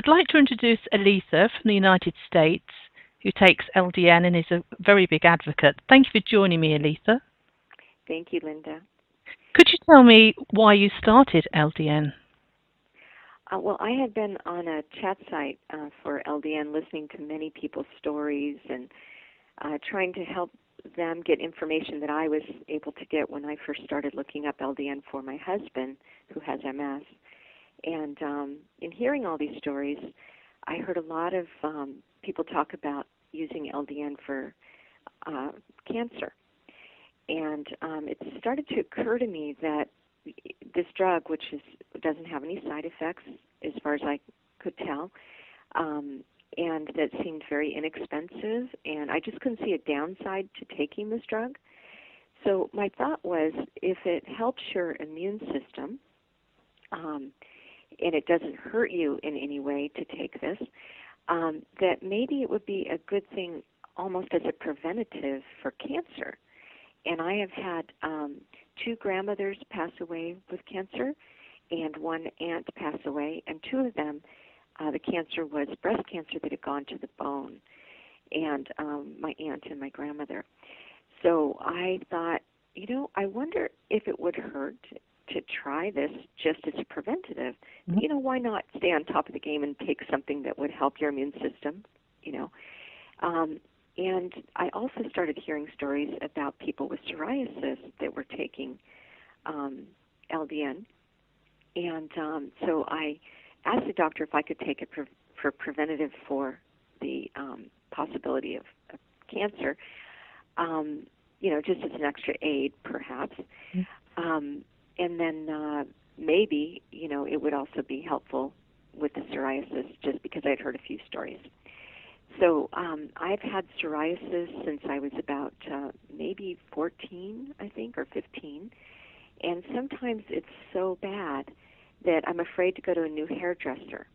I'd like to introduce Aletha from the United States, who takes LDN and is a very big advocate. Thank you for joining me, Aletha. Thank you, Linda. Could you tell me why you started LDN? Uh, well, I had been on a chat site uh, for LDN, listening to many people's stories and uh, trying to help them get information that I was able to get when I first started looking up LDN for my husband, who has MS. And um, in hearing all these stories, I heard a lot of um, people talk about using LDN for uh, cancer. And um, it started to occur to me that this drug, which is doesn't have any side effects as far as I could tell, um, and that seemed very inexpensive, and I just couldn't see a downside to taking this drug. So my thought was, if it helps your immune system, um, and it doesn't hurt you in any way to take this, um, that maybe it would be a good thing almost as a preventative for cancer. And I have had um, two grandmothers pass away with cancer, and one aunt pass away, and two of them, uh, the cancer was breast cancer that had gone to the bone, and um, my aunt and my grandmother. So I thought, you know, I wonder if it would hurt to try this just as a preventative. Mm-hmm. You know, why not stay on top of the game and take something that would help your immune system? You know, um, and I also started hearing stories about people with psoriasis that were taking um, LDN, and um, so I asked the doctor if I could take it pre- for preventative for the um, possibility of, of cancer. Um, you know, just as an extra aid, perhaps. Mm-hmm. Um, and then uh, maybe you know it would also be helpful with the psoriasis just because I'd heard a few stories. So um, I've had psoriasis since I was about uh, maybe 14, I think, or 15, and sometimes it's so bad that I'm afraid to go to a new hairdresser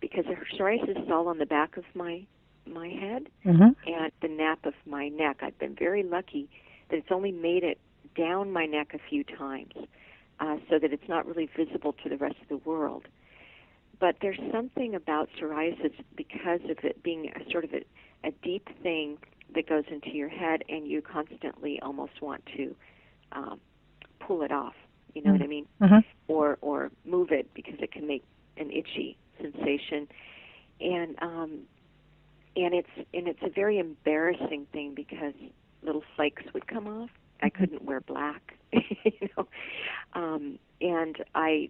because the psoriasis is all on the back of my my head mm-hmm. and the nape of my neck. I've been very lucky that it's only made it down my neck a few times uh, so that it's not really visible to the rest of the world. But there's something about psoriasis because of it being a sort of a, a deep thing that goes into your head, and you constantly almost want to um, pull it off. You know mm-hmm. what I mean? Mm-hmm. Or or move it because it can make an itchy sensation, and um, and it's and it's a very embarrassing thing because little flakes would come off. I couldn't wear black, you know, um, and I,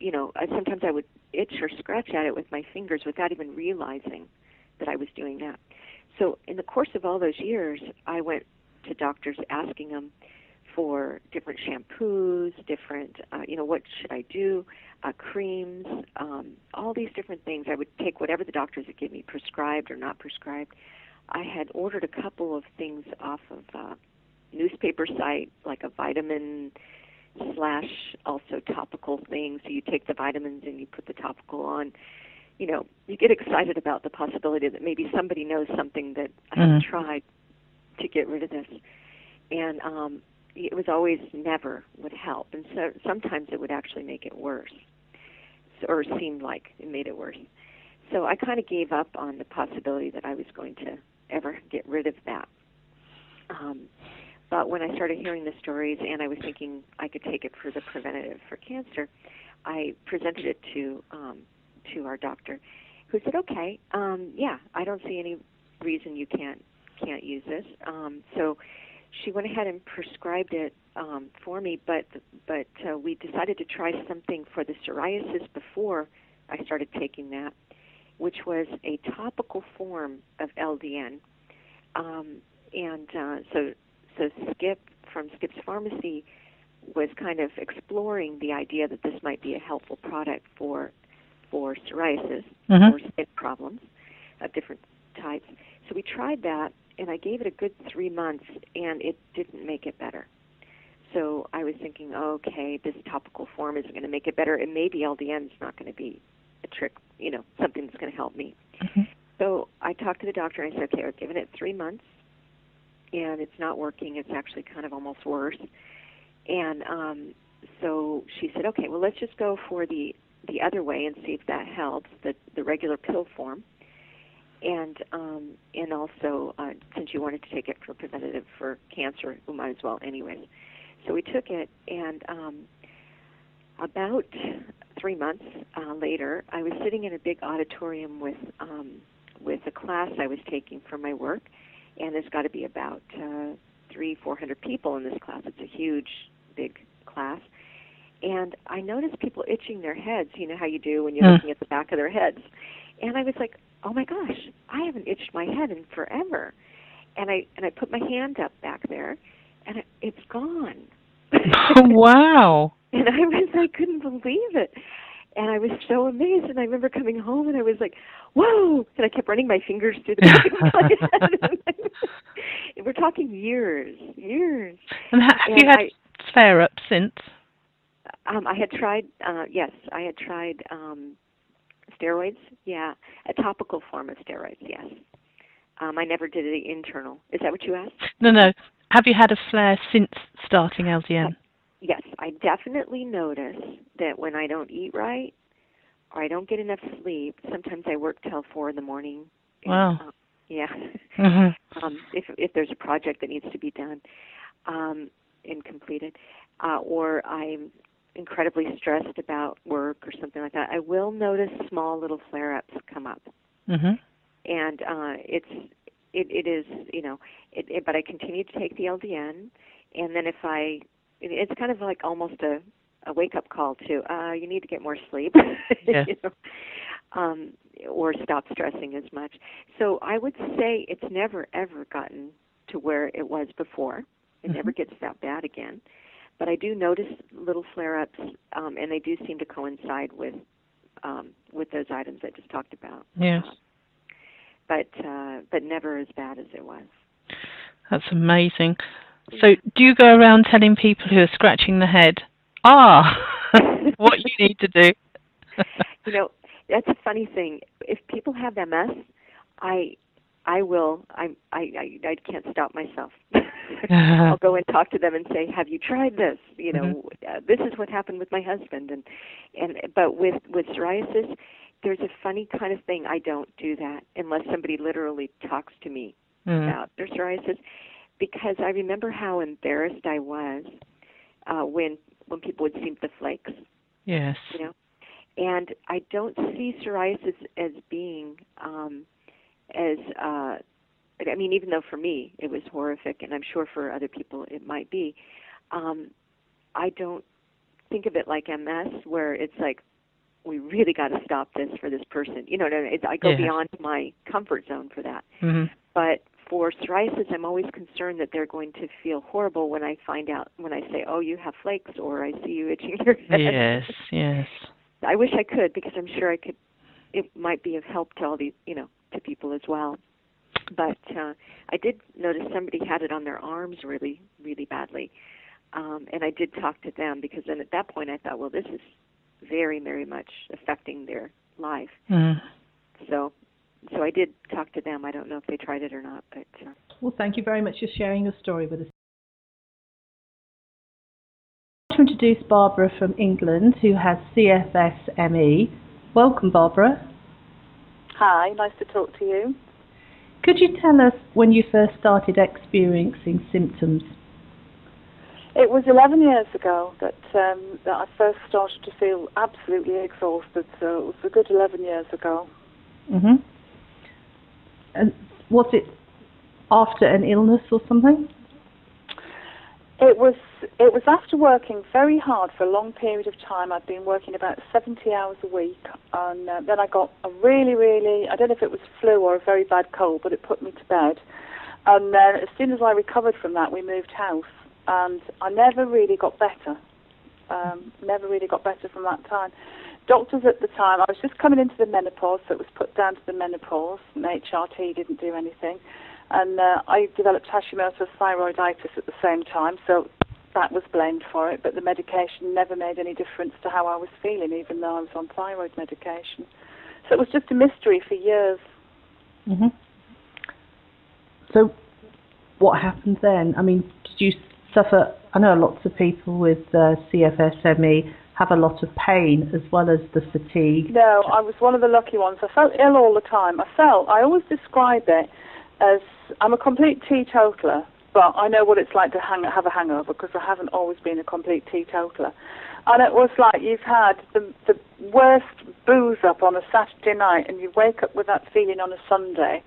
you know, I, sometimes I would itch or scratch at it with my fingers without even realizing that I was doing that. So in the course of all those years, I went to doctors asking them for different shampoos, different, uh, you know, what should I do, uh, creams, um, all these different things. I would take whatever the doctors would give me, prescribed or not prescribed. I had ordered a couple of things off of uh, newspaper site, like a vitamin slash also topical thing. So you take the vitamins and you put the topical on. You know, you get excited about the possibility that maybe somebody knows something that I mm-hmm. haven't tried to get rid of this. And um, it was always never would help, and so sometimes it would actually make it worse, or seemed like it made it worse. So I kind of gave up on the possibility that I was going to ever get rid of that. Um, but when I started hearing the stories and I was thinking I could take it for the preventative for cancer, I presented it to um, to our doctor, who said, "Okay, um, yeah, I don't see any reason you can't can't use this." Um, so she went ahead and prescribed it um, for me, but but uh, we decided to try something for the psoriasis before I started taking that, which was a topical form of LDN. Um, and uh, so so Skip from Skip's Pharmacy was kind of exploring the idea that this might be a helpful product for for psoriasis Mhm. or skin problems of different types. So we tried that, and I gave it a good three months, and it didn't make it better. So I was thinking, okay, this topical form isn't going to make it better, and maybe LDN is not going to be a trick, you know, something that's going to help me. Mhm. So I talked to the doctor, and I said, okay, I've given it three months, and it's not working. It's actually kind of almost worse. And um, so she said, okay, well, let's just go for the the other way and see if that helps, the the regular pill form. And um, and also, uh, since you wanted to take it for preventative for cancer, we might as well anyways. So we took it, and um, about three months uh, later, I was sitting in a big auditorium with um, with a class I was taking for my work, and there's got to be about uh, three, four hundred people in this class. It's a huge, big class, and I noticed people itching their heads. You know how you do when you're Hmm. looking at the back of their heads, and I was like, "Oh my gosh, I haven't itched my head in forever," and I and I put my hand up back there, and it, it's gone. wow. And I was, I couldn't believe it. And I was so amazed. And I remember coming home and I was like, whoa. And I kept running my fingers through the And We're talking years, years. And have And you had I- flare ups since? Um, I had tried, uh, yes, I had tried um, steroids. Yeah, a topical form of steroids, yes. Um, I never did the internal. Is that what you asked? No, no. Have you had a flare since starting LDN? I definitely notice that when I don't eat right or I don't get enough sleep, sometimes I work till four in the morning. and, Wow. um, yeah. Mhm. um, if if there's a project that needs to be done um, and completed, uh, or I'm incredibly stressed about work or something like that, I will notice small little flare-ups come up, Mhm. and uh, it's it, it is you know, it, it, but I continue to take the LDN, and then if I, it's kind of like almost a a wake up call to uh, you need to get more sleep, Yeah. you know, um, or stop stressing as much. So I would say it's never ever gotten to where it was before. It never gets that bad again. But I do notice little flare-ups, um, and they do seem to coincide with um, with those items I just talked about. Yes. Uh, but uh, but never as bad as it was. That's amazing. So, do you go around telling people who are scratching the head, ah, what you need to do? you know, that's a funny thing. If people have MS, I I will I I I, I can't stop myself. I'll go and talk to them and say, "Have you tried this? You know, uh, this is what happened with my husband." And and but with with psoriasis, there's a funny kind of thing. I don't do that unless somebody literally talks to me Mm. about their psoriasis, because I remember how embarrassed I was uh, when when people would see the flakes. Yes. you know? And i don't see psoriasis as being um as uh i mean even though for me it was horrific and i'm sure for other people it might be um i don't think of it like ms where it's like we really got to stop this for this person. You know no, no, it's, i go Yes. beyond my comfort zone for that. Hmm but for psoriasis i'm always concerned that they're going to feel horrible when i find out when i say oh you have flakes or i see you itching your head Yes. Yes. I wish I could because I'm sure I could. It might be of help to all these, you know, to people as well. But uh, I did notice somebody had it on their arms really, really badly, um, and I did talk to them because then at that point I thought, well, this is very, very much affecting their life. Mm. So, so I did talk to them. I don't know if they tried it or not, but uh, Well, thank you very much for sharing your story with us. I'd like to introduce Barbara from England, who has CFS-ME. Welcome, Barbara. Hi, nice to talk to you. Could you tell us when you first started experiencing symptoms? It was 11 years ago that um, that I first started to feel absolutely exhausted. So it was a good 11 years ago. hmm And was it after an illness or something? It was it was after working very hard for a long period of time. I'd been working about 70 hours a week, and uh, then I got a really, really I don't know if it was flu or a very bad cold, but it put me to bed. And then as soon as I recovered from that, we moved house, and I never really got better. Um, never really got better from that time. Doctors at the time, I was just coming into the menopause, so it was put down to the menopause, and HRT didn't do anything. And uh, I developed Hashimoto's thyroiditis at the same time, so that was blamed for it, but the medication never made any difference to how I was feeling, even though I was on thyroid medication. So it was just a mystery for years. Mm-hmm. So, what happened then? I mean, did you suffer? I know lots of people with uh, CFSME have a lot of pain as well as the fatigue. No, I was one of the lucky ones. I felt ill all the time. I felt, I always describe it as I'm a complete teetotaler, but I know what it's like to hang, have a hangover because I haven't always been a complete teetotaler. And it was like you've had the, the worst booze up on a Saturday night and you wake up with that feeling on a Sunday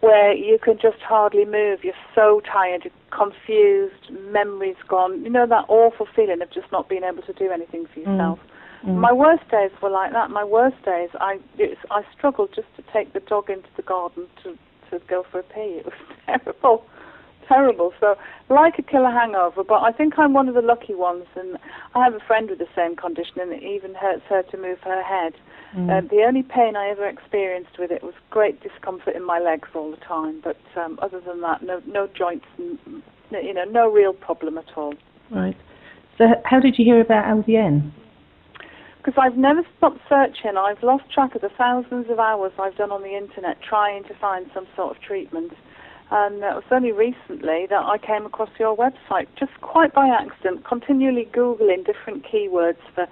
where you can just hardly move. You're so tired, you're confused, memories gone. You know that awful feeling of just not being able to do anything for mm. yourself. Mm. Mm. My worst days were like that. My worst days, I I struggled just to take the dog into the garden to to go for a pee. It was terrible terrible. So, like a killer hangover, but I think I'm one of the lucky ones. And I have a friend with the same condition, and it even hurts her to move her head. Mm. Uh, the only pain I ever experienced with it was great discomfort in my legs all the time. But um, other than that, no, no joints, and, you know, no real problem at all. Right. So, how did you hear about LDN? Because I've never stopped searching. I've lost track of the thousands of hours I've done on the internet trying to find some sort of treatment. And it was only recently that I came across your website, just quite by accident, continually Googling different keywords for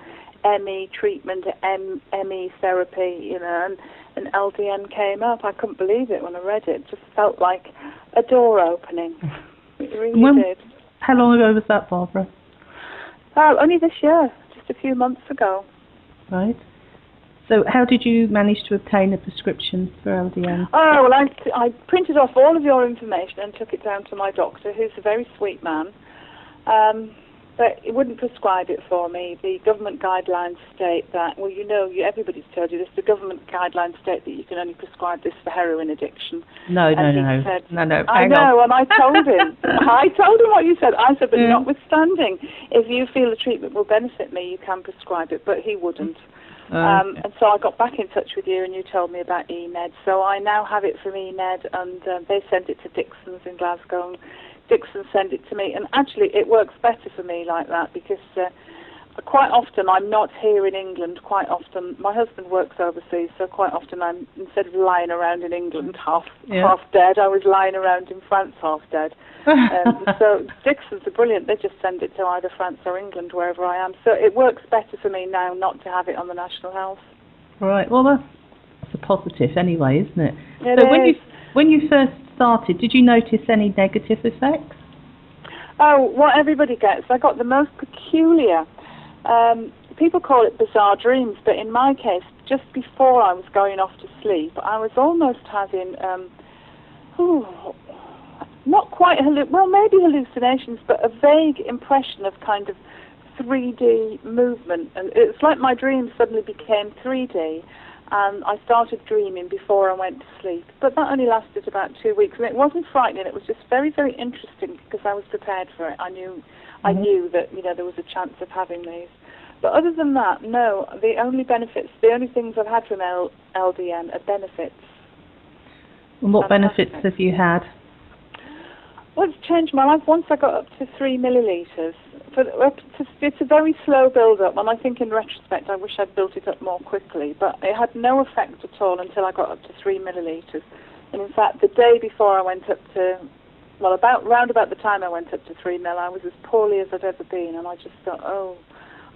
ME treatment, M, ME therapy, you know, and, and LDN came up. I couldn't believe it when I read it. it just felt like a door opening. It really when, did. How long ago was that, Barbara? Oh, only this year, just a few months ago. Right. So, how did you manage to obtain a prescription for LDN? Oh, well, I, I printed off all of your information and took it down to my doctor, who's a very sweet man. Um, but he wouldn't prescribe it for me. The government guidelines state that, well, you know, you, everybody's told you this, the government guidelines state that you can only prescribe this for heroin addiction. No, no, no. Said, no, no. I know, and I told him. I told him what you said. I said, but yeah. notwithstanding, if you feel the treatment will benefit me, you can prescribe it, but he wouldn't. Um, and so I got back in touch with you, and you told me about EMED. So I now have it from EMED, and uh, they send it to Dickson's in Glasgow. And Dickson sent it to me, and actually it works better for me like that because uh, quite often I'm not here in England. Quite often my husband works overseas, so quite often I'm instead of lying around in England half yeah. half dead, I was lying around in France half dead. um, so Dicksons are brilliant. They just send it to either France or England, wherever I am. So it works better for me now not to have it on the National Health. Right. Well, that's a positive anyway, isn't it? it so is. when you when you first started, did you notice any negative effects? Oh, what everybody gets. I got the most peculiar um, people call it bizarre dreams, but in my case, just before I was going off to sleep, I was almost having, um, ooh, not quite, halluc- well, maybe hallucinations, but a vague impression of kind of 3D movement. And it's like my dreams suddenly became 3D. And I started dreaming before I went to sleep. But that only lasted about two weeks. And it wasn't frightening. It was just very, very interesting because I was prepared for it. I knew I mm-hmm. knew that you know there was a chance of having these. But other than that, no. The only benefits, the only things I've had from L- LDN are benefits. And what benefits have you had? Well, it's changed my life. Once I got up to three millilitres, but it's a very slow build-up, and I think in retrospect I wish I'd built it up more quickly. But it had no effect at all until I got up to three millilitres. And in fact, the day before I went up to well, about round about the time I went up to three mil, I was as poorly as I'd ever been, and I just thought, oh,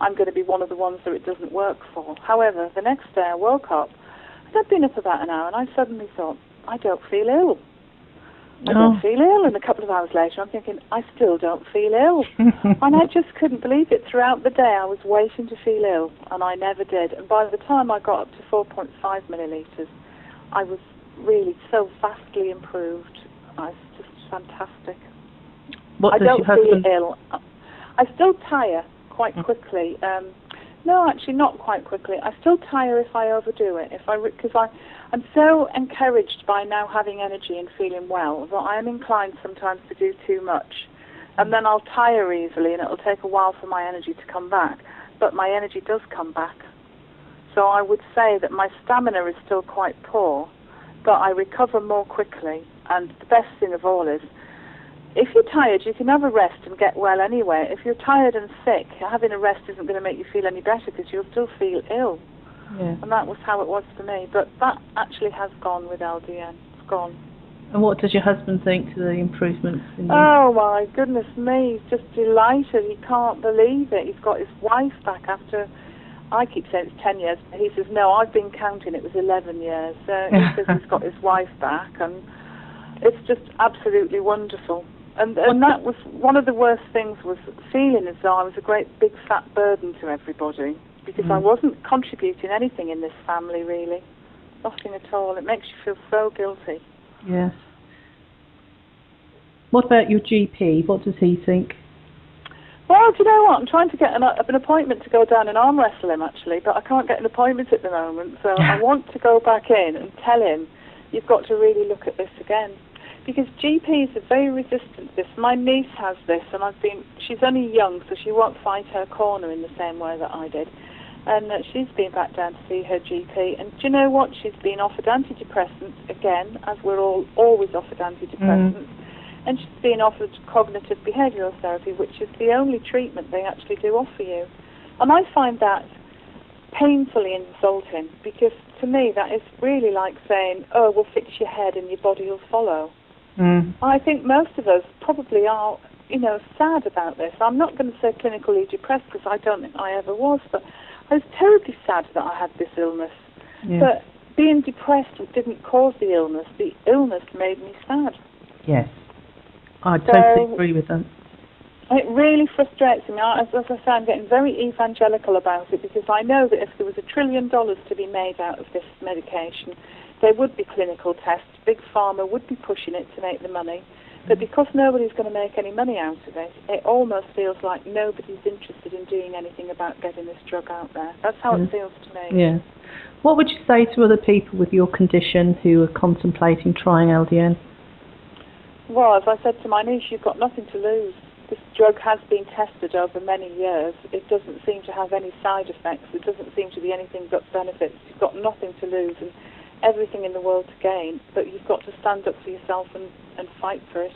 I'm going to be one of the ones that it doesn't work for. However, the next day I woke up, and I'd been up about an hour, and I suddenly thought, I don't feel ill. I don't feel ill. And a couple of hours later, I'm thinking, I still don't feel ill. and I just couldn't believe it. Throughout the day, I was waiting to feel ill, and I never did. And by the time I got up to 4.5 millilitres, I was really so vastly improved. I was just fantastic. What I don't feel ill. I still tire quite quickly. Um, no, actually, not quite quickly. I still tire if I overdo it. If I because I, I'm so encouraged by now having energy and feeling well that I am inclined sometimes to do too much, and then I'll tire easily, and it'll take a while for my energy to come back. But my energy does come back. So I would say that my stamina is still quite poor, but I recover more quickly. And the best thing of all is, if you're tired, you can have a rest and get well anyway. If you're tired and sick, having a rest isn't going to make you feel any better because you'll still feel ill. Yeah. And that was how it was for me. But that actually has gone with LDN. It's gone. And what does your husband think to the improvements in you? Oh my goodness me, he's just delighted. He can't believe it. He's got his wife back after, I keep saying it's 10 years, but he says, no, I've been counting, it was 11 years. So he says he's got his wife back and it's just absolutely wonderful. And, and that was one of the worst things was feeling as though I was a great big fat burden to everybody because I Mm. wasn't contributing anything in this family really. Nothing at all. It makes you feel so guilty. Yes. What about your GP? What does he think? Well, do you know what? I'm trying to get an, an appointment to go down and arm wrestle him actually, but I can't get an appointment at the moment. So I want to go back in and tell him, you've got to really look at this again. Because GPs are very resistant to this. My niece has this, and I've been, she's only young, so she won't fight her corner in the same way that I did. And uh, she's been back down to see her GP. And do you know what? She's been offered antidepressants again, as we're all always offered antidepressants and she's been offered cognitive behavioural therapy, which is the only treatment they actually do offer you. And I find that painfully insulting because to me that is really like saying, oh, we'll fix your head and your body will follow. Mm. I think most of us probably are, you know, sad about this. I'm not going to say clinically depressed because I don't think I ever was, but I was terribly sad that I had this illness. Yeah. But being depressed didn't cause the illness. The illness made me sad. yes. I totally So- agree with that. It really frustrates me. I- As, as I say, I'm getting very evangelical about it because I know that if there was a trillion dollars to be made out of this medication, there would be clinical tests. Big Pharma would be pushing it to make the money. But because nobody's going to make any money out of it, it almost feels like nobody's interested in doing anything about getting this drug out there. That's how Mm. it feels to me. Yeah. What would you say to other people with your condition who are contemplating trying LDN? Well, as I said to my niece, you've got nothing to lose. This drug has been tested over many years. It doesn't seem to have any side effects. It doesn't seem to be anything but benefits. You've got nothing to lose and everything in the world to gain. But you've got to stand up for yourself and, and fight for it.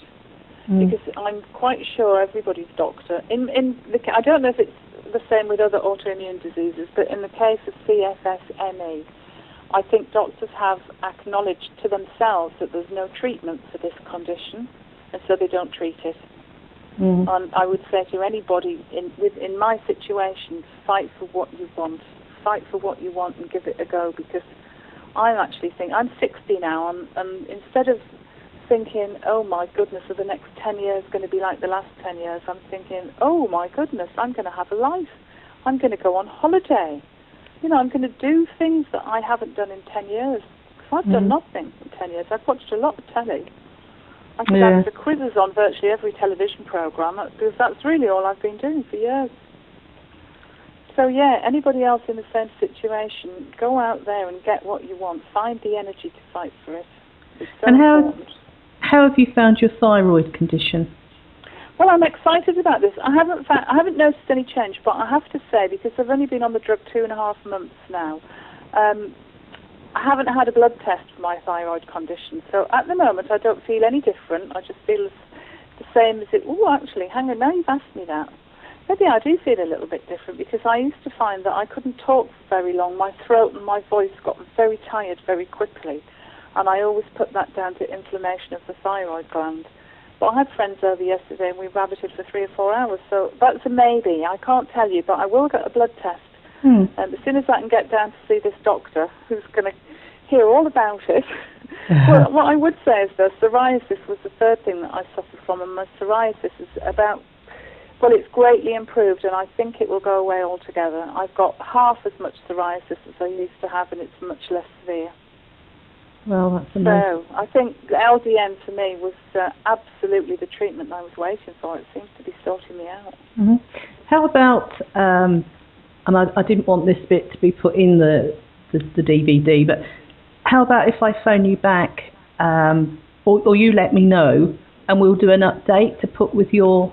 Mm. Because I'm quite sure everybody's doctor. In in the I don't know if it's the same with other autoimmune diseases, but in the case of CFS-ME, I think doctors have acknowledged to themselves that there's no treatment for this condition, and so they don't treat it. Mm. And I would say to anybody in in my situation, fight for what you want. Fight for what you want and give it a go because I'm actually think I'm 60 now, and, and instead of thinking, oh my goodness, are the next 10 years going to be like the last 10 years? I'm thinking, oh my goodness, I'm going to have a life. I'm going to go on holiday. You know, I'm going to do things that I haven't done in 10 years. Because I've done Mhm. nothing in 10 years. I've watched a lot of telly. I could Yeah. answer quizzes on virtually every television program because that's really all I've been doing for years. So yeah, anybody else in the same situation, go out there and get what you want. Find the energy to fight for it. So And how- important. How have you found your thyroid condition? Well, I'm excited about this. I haven't fa- I haven't noticed any change, but I have to say because I've only been on the drug two and a half months now, um, I haven't had a blood test for my thyroid condition. So at the moment, I don't feel any different. I just feel the same as it. Oh, actually, hang on. Now you've asked me that. Maybe I do feel a little bit different because I used to find that I couldn't talk for very long. My throat and my voice got very tired very quickly, and I always put that down to inflammation of the thyroid gland. But I had friends over yesterday and we rabbited for three or four hours, so that's a maybe. I can't tell you, but I will get a blood test. Hmm. And as soon as I can get down to see this doctor who's going to hear all about it, well, what I would say is that psoriasis was the third thing that I suffered from, and my psoriasis is about, well, it's greatly improved, and I think it will go away altogether. I've got half as much psoriasis as I used to have, and it's much less severe. Well, that's amazing. So I think LDN for me was uh, absolutely the treatment I was waiting for. It seems to be sorting me out. hmm How about, um, and I, I didn't want this bit to be put in the, the, the DVD, but how about if I phone you back, um, or, or you let me know, and we'll do an update to put with your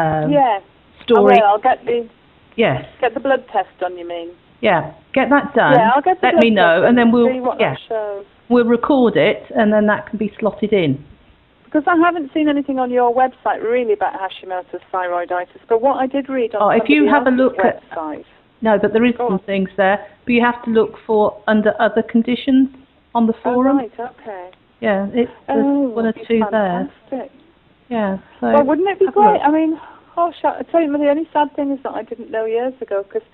um, yeah, I story? will. I'll get the Yes. get the blood test done. You mean? Yeah, get that done. Yeah, I'll get the Let blood me know, and then we'll yeah we'll record it, and then that can be slotted in. Because I haven't seen anything on your website really about Hashimoto's thyroiditis, but what I did read on Oh, if you have a look at- website, No, but there is some things there. But you have to look for under other conditions on the oh forum. right, okay. Yeah, it's Oh, one or two be there. Yeah. So Well, wouldn't it be great? I mean, oh, sh- I tell you, the only sad thing is that I didn't know years ago because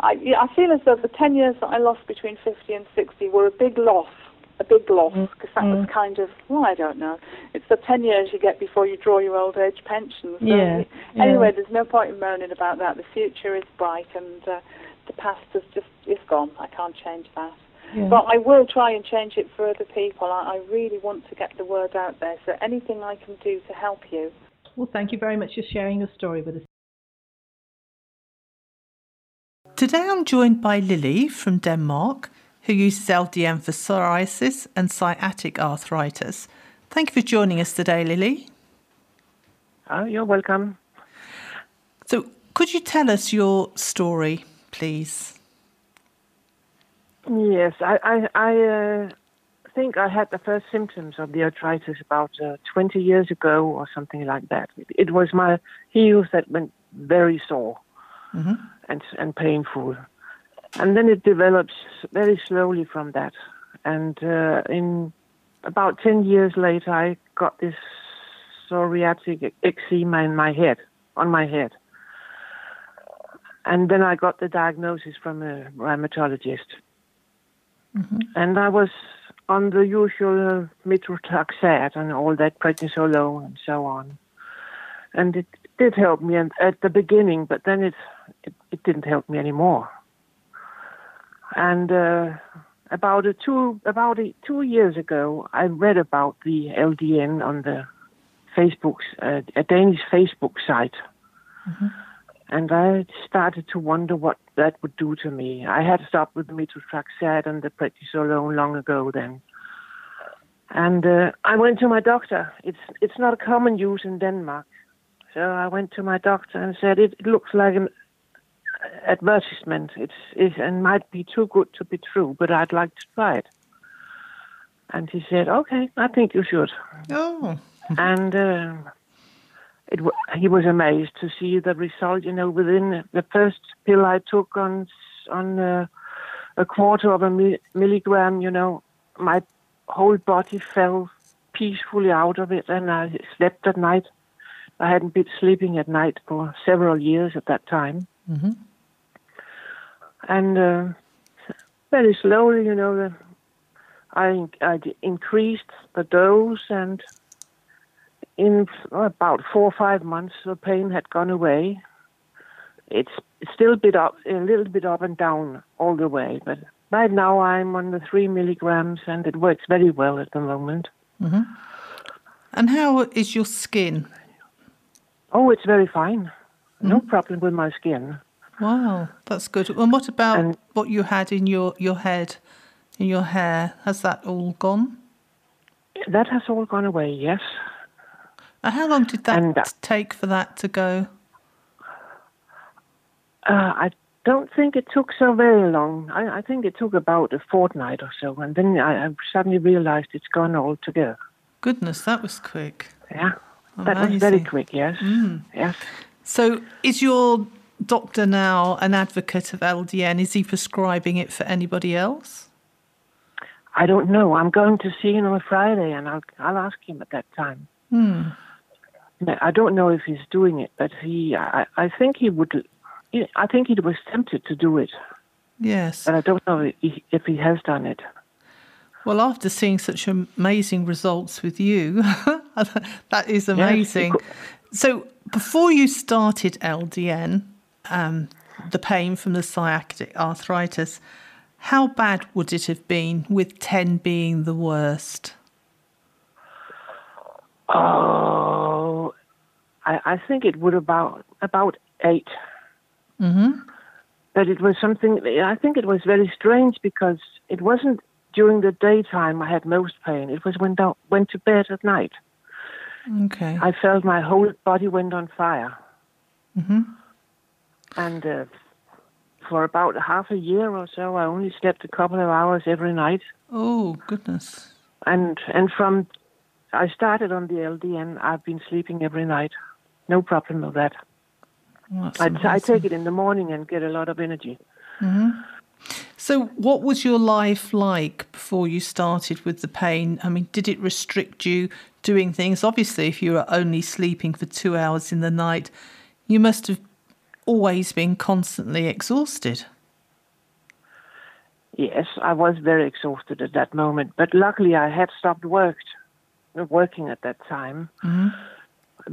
I, I feel as though the 10 years that I lost between 50 and 60 were a big loss, a big loss, Mm, because that was kind of, well, I don't know. It's the 10 years you get before you draw your old age pension. So Yeah, yeah. Anyway, there's no point in moaning about that. The future is bright and uh, the past is just, is gone. I can't change that. Yeah. But I will try and change it for other people. I, I really want to get the word out there. So anything I can do to help you, Well, thank you very much for sharing your story with us. Today I'm joined by Lily from Denmark, who uses LDN for psoriasis and psoriatic arthritis. Thank you for joining us today, Lily. Oh, you're welcome. So, could you tell us your story, please? Yes, I I, I uh, think I had the first symptoms of the arthritis about uh, 20 years ago or something like that. It, it was my heels that went very sore and and painful, and then it develops very slowly from that. And uh, in about 10 years later, I got this psoriatic eczema in my head, on my head. And then I got the diagnosis from a rheumatologist. And I was on the usual methotrexate and all that prednisolone and so on. And it did help me at the beginning, but then it it, it didn't help me anymore. And uh, about a two about a, two years ago, I read about the LDN on the Facebook, uh, a Danish Facebook site, and I started to wonder what that would do to me. I had stopped with the methotrexate and the prednisolone long ago then. And uh, I went to my doctor. It's it's not a common use in Denmark, so I went to my doctor and said it, it looks like an advertisement. It's it and might be too good to be true, but I'd like to try it. And he said, "Okay, I think you should." Oh, and uh, it he was amazed to see the result. You know, within the first pill I took on on uh, a quarter of a mi- milligram, you know, my whole body fell peacefully out of it, and I slept at night. I hadn't been sleeping at night for several years at that time, and uh, very slowly, you know, the, I I increased the dose and in oh, about four or five months, the pain had gone away. It's still a bit up, a little bit up and down all the way, but right now I'm on the three milligrams, and it works very well at the moment. Mm-hmm. and how is your skin? Oh, it's very fine. No mm-hmm. problem with my skin. Wow, that's good. And what about And- what you had in your, your head, in your hair? Has that all gone? That has all gone away. Yes. How long did that And, uh, take for that to go? Uh, I don't think it took so very long. I, I think it took about a fortnight or so, and then I, I suddenly realized it's gone altogether. Goodness, that was quick. Yeah. That was very quick. Yes. Yes. So, is your doctor now an advocate of LDN? Is he prescribing it for anybody else? I don't know. I'm going to see him on Friday, and I'll I'll ask him at that time. No, I don't know if he's doing it, but he. I, I think he would. I think he was tempted to do it, Yes. but I don't know if he, if he has done it. Well, after seeing such amazing results with you, that is amazing. could- So, before you started LDN, um, the pain from the psoriatic arthritis, how bad would it have been with 10 being the worst? Oh, I, I think it would about about 8 Mm-hmm. But it was something. I think it was very strange because it wasn't during the daytime I had most pain. It was when I went to bed at night. Okay. I felt my whole body went on fire. Mm-hmm. And uh, for about half a year or so, I only slept a couple of hours every night. Oh goodness! And and from I started on the LDN, I've been sleeping every night. No problem with that. I, I take it in the morning and get a lot of energy. Mm-hmm. So, what was your life like before you started with the pain? I mean, did it restrict you doing things? Obviously, if you were only sleeping for two hours in the night, you must have always been constantly exhausted. Yes, I was very exhausted at that moment, but luckily I had stopped worked, working at that time.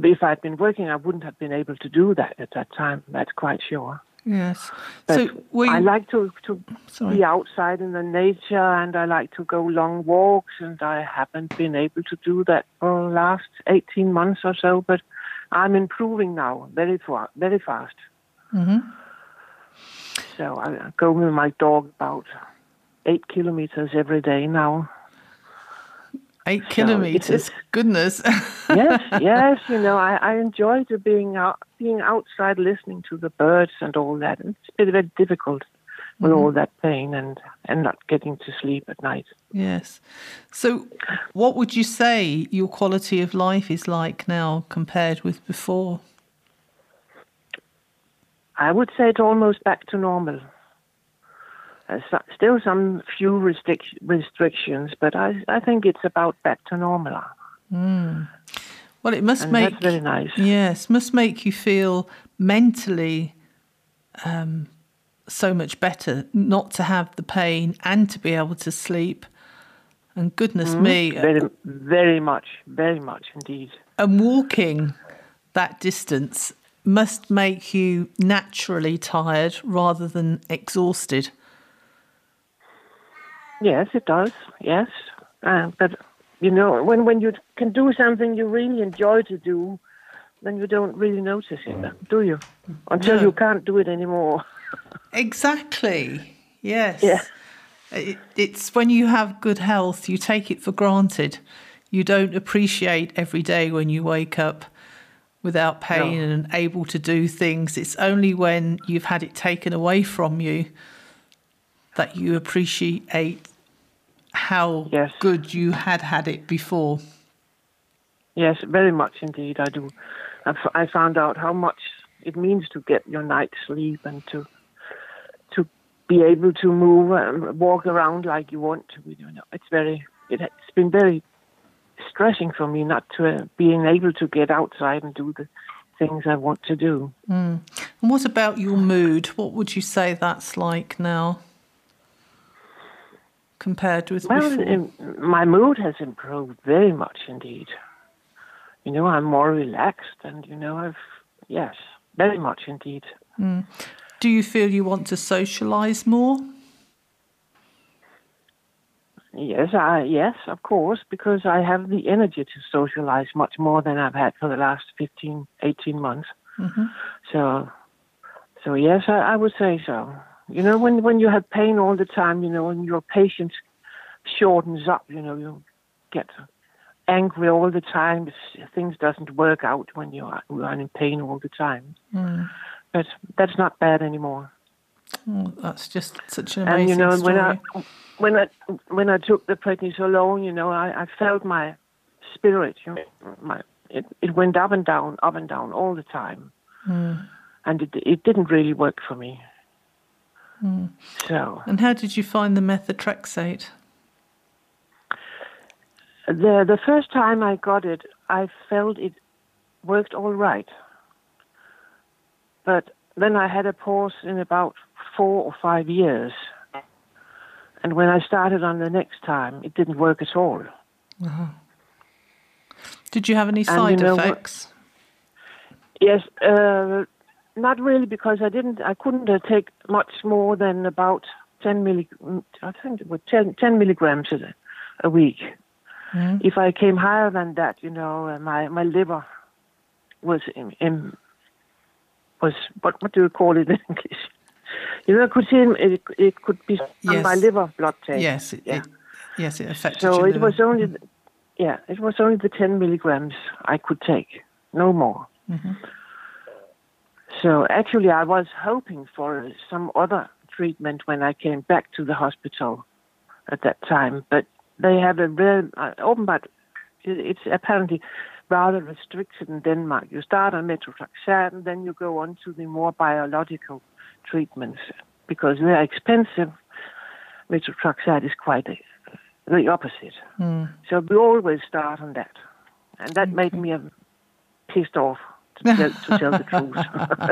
If I'd been working, I wouldn't have been able to do that at that time. That's quite sure. Yes. But so, you, I like to to Sorry. be outside in the nature, and I like to go long walks, and I haven't been able to do that for the last eighteen months or so. But I'm improving now, very far, very fast. Mhm. So I go with my dog about eight kilometers every day now. Eight it's- kilometers? Goodness. yes, yes, you know, I, I enjoy to being out, being outside, listening to the birds and all that. It's been very difficult with mm-hmm. all that pain and and not getting to sleep at night. yes. So, what would you say your quality of life is like now compared with before? I would say it's almost back to normal. Uh, so- still some few restric- restrictions, but I I think it's about back to normal, hmm. Well, it must and make that's very nice. Yes, must make you feel mentally um, so much better not to have the pain and to be able to sleep. And goodness hmm. me, Very, very much, very much indeed. and walking that distance must make you naturally tired rather than exhausted. Yes, it does. Yes, uh, but you know, when when you can do something you really enjoy to do, then you don't really notice it, do you? Until No. you can't do it anymore. Exactly. Yes. Yeah. It, it's when you have good health, you take it for granted. You don't appreciate every day when you wake up without pain No. and able to do things. It's only when you've had it taken away from you that you appreciate how Yes. good you had had it before. Yes, very much indeed. I do. I found out how much it means to get your night's sleep and to to be able to move and walk around like you want to. You know, it's very. It, it's been very stressing for me not to uh, being able to get outside and do the things I want to do. And what about your mood? What would you say that's like now compared with Well, before? my mood has improved very much indeed. You know, I'm more relaxed, and you know, I've yes, very much indeed. Hmm. Do you feel you want to socialise more? Yes, I yes, of course, because I have the energy to socialize much more than I've had for the last 15, 18 months. Mm-hmm. So, so yes, I, I would say so. You know, when when you have pain all the time, you know, and your patience shortens up, you know, you get angry all the time. Things doesn't work out when you are, you are in pain all the time. Mm. But that's not bad anymore. Oh, that's just such an amazing And you know, story. when I when I when I took the prednisolone, you know, I, I felt my spirit, you know, my it, it went up and down, up and down all the time, mm. and it it didn't really work for me. So and how did you find the methotrexate? the the first time I got it, I felt it worked all right, but then I had a pause in about four or five years. And when I started on the next time, it didn't work at all. Did you have any you side know what- effects? Yes, uh, not really, because I didn't. I couldn't uh, take much more than about ten milli. I think it was 10, 10 milligrams a, a week. If I came higher than that, you know, uh, my my liver was in, in was what what do you call it in English? You know, I could see it. It could be on Yes. my liver blood take. Yes, it, yeah. it, yes, it affected So it liver. was only, the, yeah, it was only the 10 milligrams I could take, no more. So actually, I was hoping for some other treatment when I came back to the hospital at that time, but they have a very uh, open, but it's apparently rather restricted in Denmark. You start on methotrexate and then you go on to the more biological treatments because they're expensive. Methotrexate is quite a, the opposite. Mm. So we always start on that, and that okay. made me um, pissed off to tell, to tell the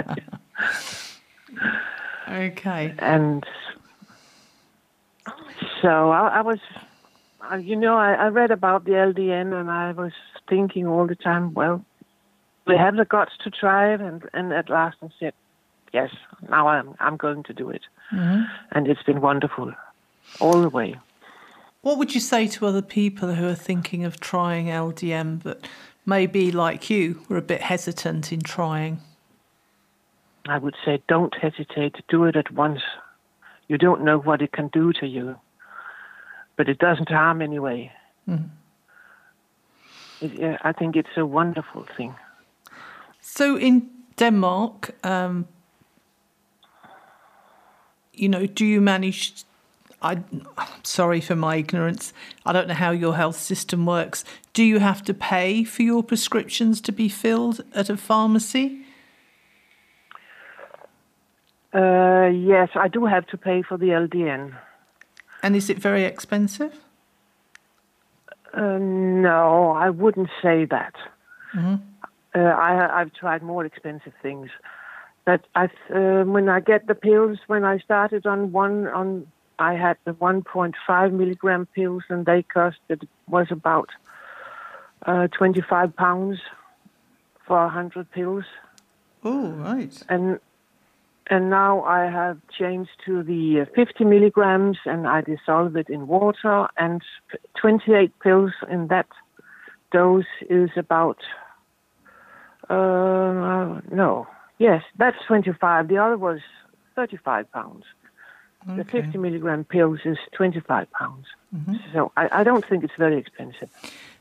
truth. okay. And so I, I was, you know, I, I read about the LDN, and I was thinking all the time, well, we have the guts to try it, and and at last I said, yes, now I'm I'm going to do it, mm-hmm. and it's been wonderful all the way. What would you say to other people who are thinking of trying LDN but maybe, like you, were a bit hesitant in trying? I would say don't hesitate do it at once. You don't know what it can do to you, but it doesn't harm anyway. Mm. It, I think it's a wonderful thing. So in Denmark, um, you know, do you manage I, I'm sorry for my ignorance. I don't know how your health system works. Do you have to pay for your prescriptions to be filled at a pharmacy? Uh, yes, I do have to pay for the LDN. And is it very expensive? Uh, no, I wouldn't say that. Mm-hmm. Uh, I, have tried more expensive things. But I, uh, when I get the pills, when I started on one on I had the 1.5 milligram pills, and they cost it was about uh, 25 pounds for 100 pills. Oh, right. And and now I have changed to the 50 milligrams, and I dissolve it in water. And 28 pills in that dose is about uh, no, yes, that's 25. The other was 35 pounds. Okay. The 50 milligram pills is 25 pounds. Mm-hmm. So I, I don't think it's very expensive.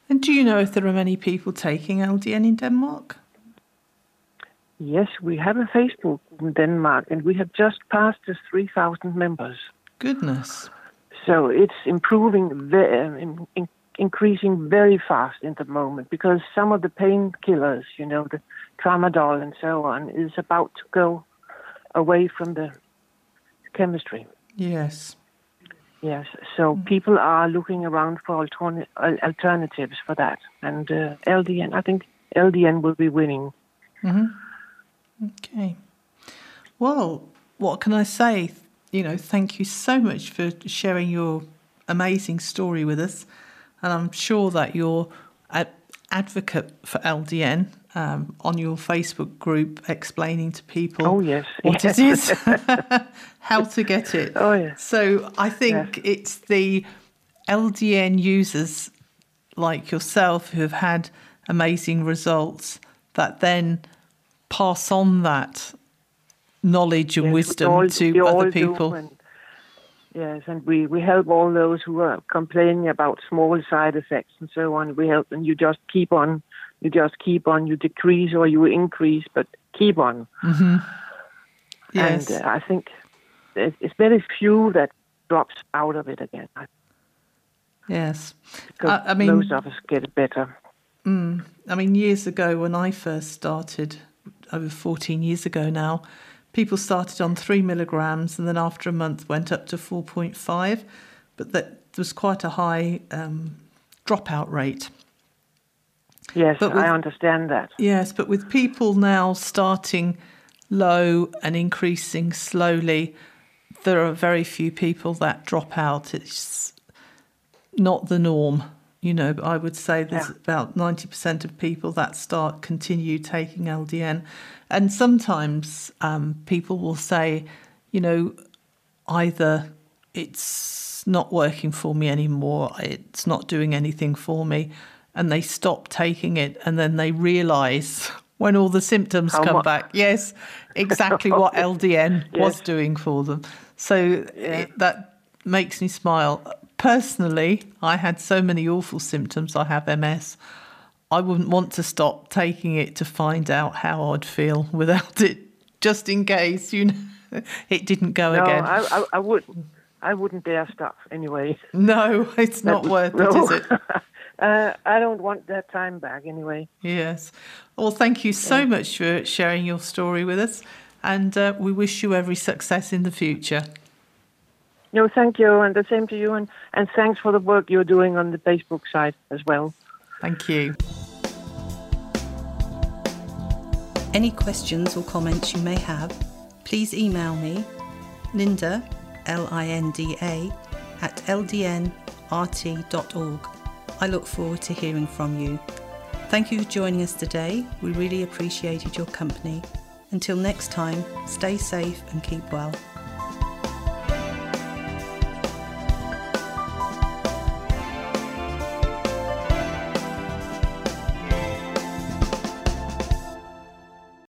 And do you know if there are many people taking LDN in Denmark? Yes, we have a Facebook in Denmark, and we have just passed the 3,000 members. Goodness. So it's improving, very, in, in, increasing very fast in the moment because some of the painkillers, you know, the tramadol and so on, is about to go away from the chemistry. Yes. Yes, so mm. people are looking around for altern- alternatives for that, and uh, LDN. I think LDN will be winning. Mm-hmm. Okay. Well, what can I say? You know, thank you so much for sharing your amazing story with us, and I'm sure that you're an advocate for LDN um, on your Facebook group explaining to people oh, yes. what yes. it is, how to get it. Oh, yes. So I think yes. it's the LDN users like yourself who have had amazing results that then pass on that knowledge and yes, wisdom all, to other people. And, yes, and we, we help all those who are complaining about small side effects and so on. We help, and you just keep on you just keep on. You decrease or you increase, but keep on. Mm-hmm. Yes. And uh, I think it's very few that drops out of it again. Yes. Because I, I mean, most of us get better. Mm, I mean, years ago when I first started, over 14 years ago now, people started on three milligrams and then after a month went up to 4.5, but that was quite a high um, dropout rate. Yes, with, I understand that. Yes, but with people now starting low and increasing slowly, there are very few people that drop out. It's not the norm. You know, I would say there's yeah. about 90% of people that start continue taking LDN. And sometimes um, people will say, you know, either it's not working for me anymore, it's not doing anything for me, and they stop taking it and then they realize when all the symptoms How come much? back yes exactly what ldn yes. was doing for them so yeah. it, that makes me smile personally i had so many awful symptoms i have ms i wouldn't want to stop taking it to find out how i'd feel without it just in case you know, it didn't go no, again. I, I, I would. I wouldn't dare stop anyway. No, it's not worth it, is it? Uh, I don't want that time back anyway. Yes. Well, thank you so much for sharing your story with us, and uh, we wish you every success in the future. No, thank you, and the same to you, and, and thanks for the work you're doing on the Facebook side as well. Thank you. Any questions or comments you may have, please email me, Linda, L I N D A, at ldnrt.org. I look forward to hearing from you. Thank you for joining us today. We really appreciated your company. Until next time, stay safe and keep well.